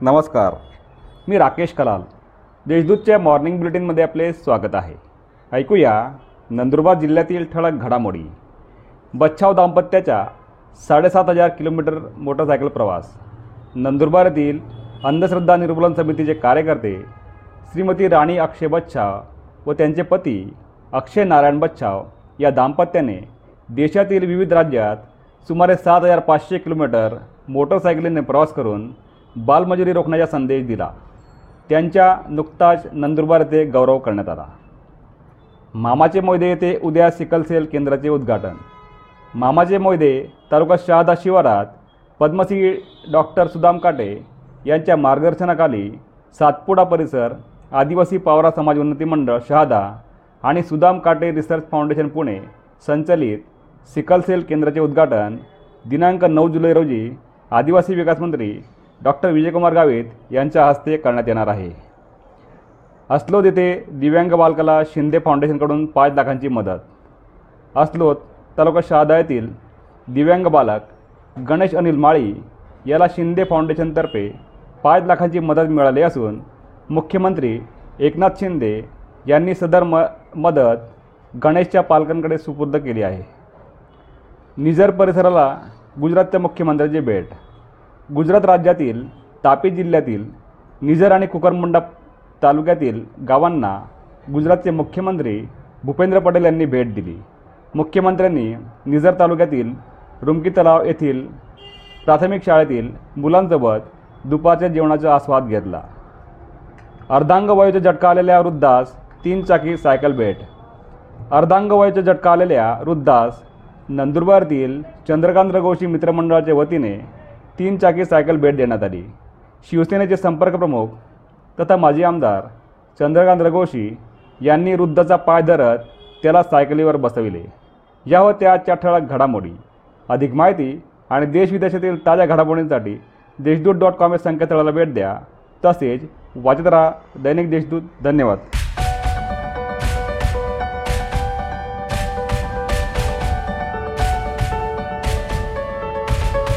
नमस्कार मी राकेश कलाल. देशदूतच्या मॉर्निंग बुलेटिनमध्ये आपले स्वागत आहे. ऐकूया नंदुरबार जिल्ह्यातील ठळक घडामोडी. बच्छाव दाम्पत्याच्या साडेसात हजार किलोमीटर मोटरसायकल प्रवास. नंदुरबार येथील अंधश्रद्धा निर्मूलन समितीचे कार्यकर्ते श्रीमती राणी अक्षय बच्छाव व त्यांचे पती अक्षय नारायण बच्छाव या दाम्पत्याने देशातील विविध राज्यात सुमारे सात हजार पाचशे किलोमीटर मोटरसायकलीने प्रवास करून बालमजुरी रोखण्याचा संदेश दिला. त्यांच्या नुकताच नंदुरबार येथे गौरव करण्यात आला. मामाचे मोयदे येथे उद्या सिकलसेल केंद्राचे उद्घाटन. मामाचे मोयदे तालुका शहादा शिवारात पद्मश्री डॉक्टर सुदाम काटे यांच्या मार्गदर्शनाखाली सातपुडा परिसर आदिवासी पावरा समाज उन्नती मंडळ शहादा आणि सुदाम काटे रिसर्च फाउंडेशन पुणे संचलित सिकलसेल केंद्राचे उद्घाटन दिनांक नऊ जुलै रोजी आदिवासी विकास मंत्री डॉक्टर विजयकुमार गावित यांच्या हस्ते करण्यात येणार आहे. अस्लोत येथे दिव्यांग बालकाला शिंदे फाउंडेशनकडून पाच लाखांची मदत. अस्लोत तालुका शहादा येथील दिव्यांग बालक गणेश अनिल माळी याला शिंदे फाउंडेशनतर्फे पाच लाखांची मदत मिळाली असून मुख्यमंत्री एकनाथ शिंदे यांनी सदर म मदत गणेशच्या पालकांकडे सुपूर्द केली आहे. निझर परिसराला गुजरातच्या मुख्यमंत्र्यांची भेट. गुजरात राज्यातील तापी जिल्ह्यातील निझर आणि कुकरमुंडा तालुक्यातील गावांना गुजरातचे मुख्यमंत्री भूपेंद्र पटेल यांनी भेट दिली. मुख्यमंत्र्यांनी निझर तालुक्यातील रुमकी तलाव येथील प्राथमिक शाळेतील मुलांसोबत दुपारच्या जेवणाचा आस्वाद घेतला. अर्धांगवायूचा झटका आलेल्या वृद्धास तीन चाकी सायकल भेट. अर्धांगवायूचा झटका आलेल्या वृद्धास नंदुरबारतील चंद्रकांत रघोशी मित्रमंडळाच्या वतीने तीन चाकी सायकल भेट देण्यात आली. शिवसेनेचे संपर्क प्रमुख तथा माजी आमदार चंद्रकांत रघोशी यांनी वृद्धाचा पाय धरत त्याला सायकलीवर बसविले. या होत्या आजच्या ठळक घडामोडी. अधिक माहिती आणि देशविदेशातील ताज्या घडामोडींसाठी देशदूत डॉट कॉम या संकेतस्थळाला भेट द्या. तसेच वाचत राहा दैनिक देशदूत. धन्यवाद.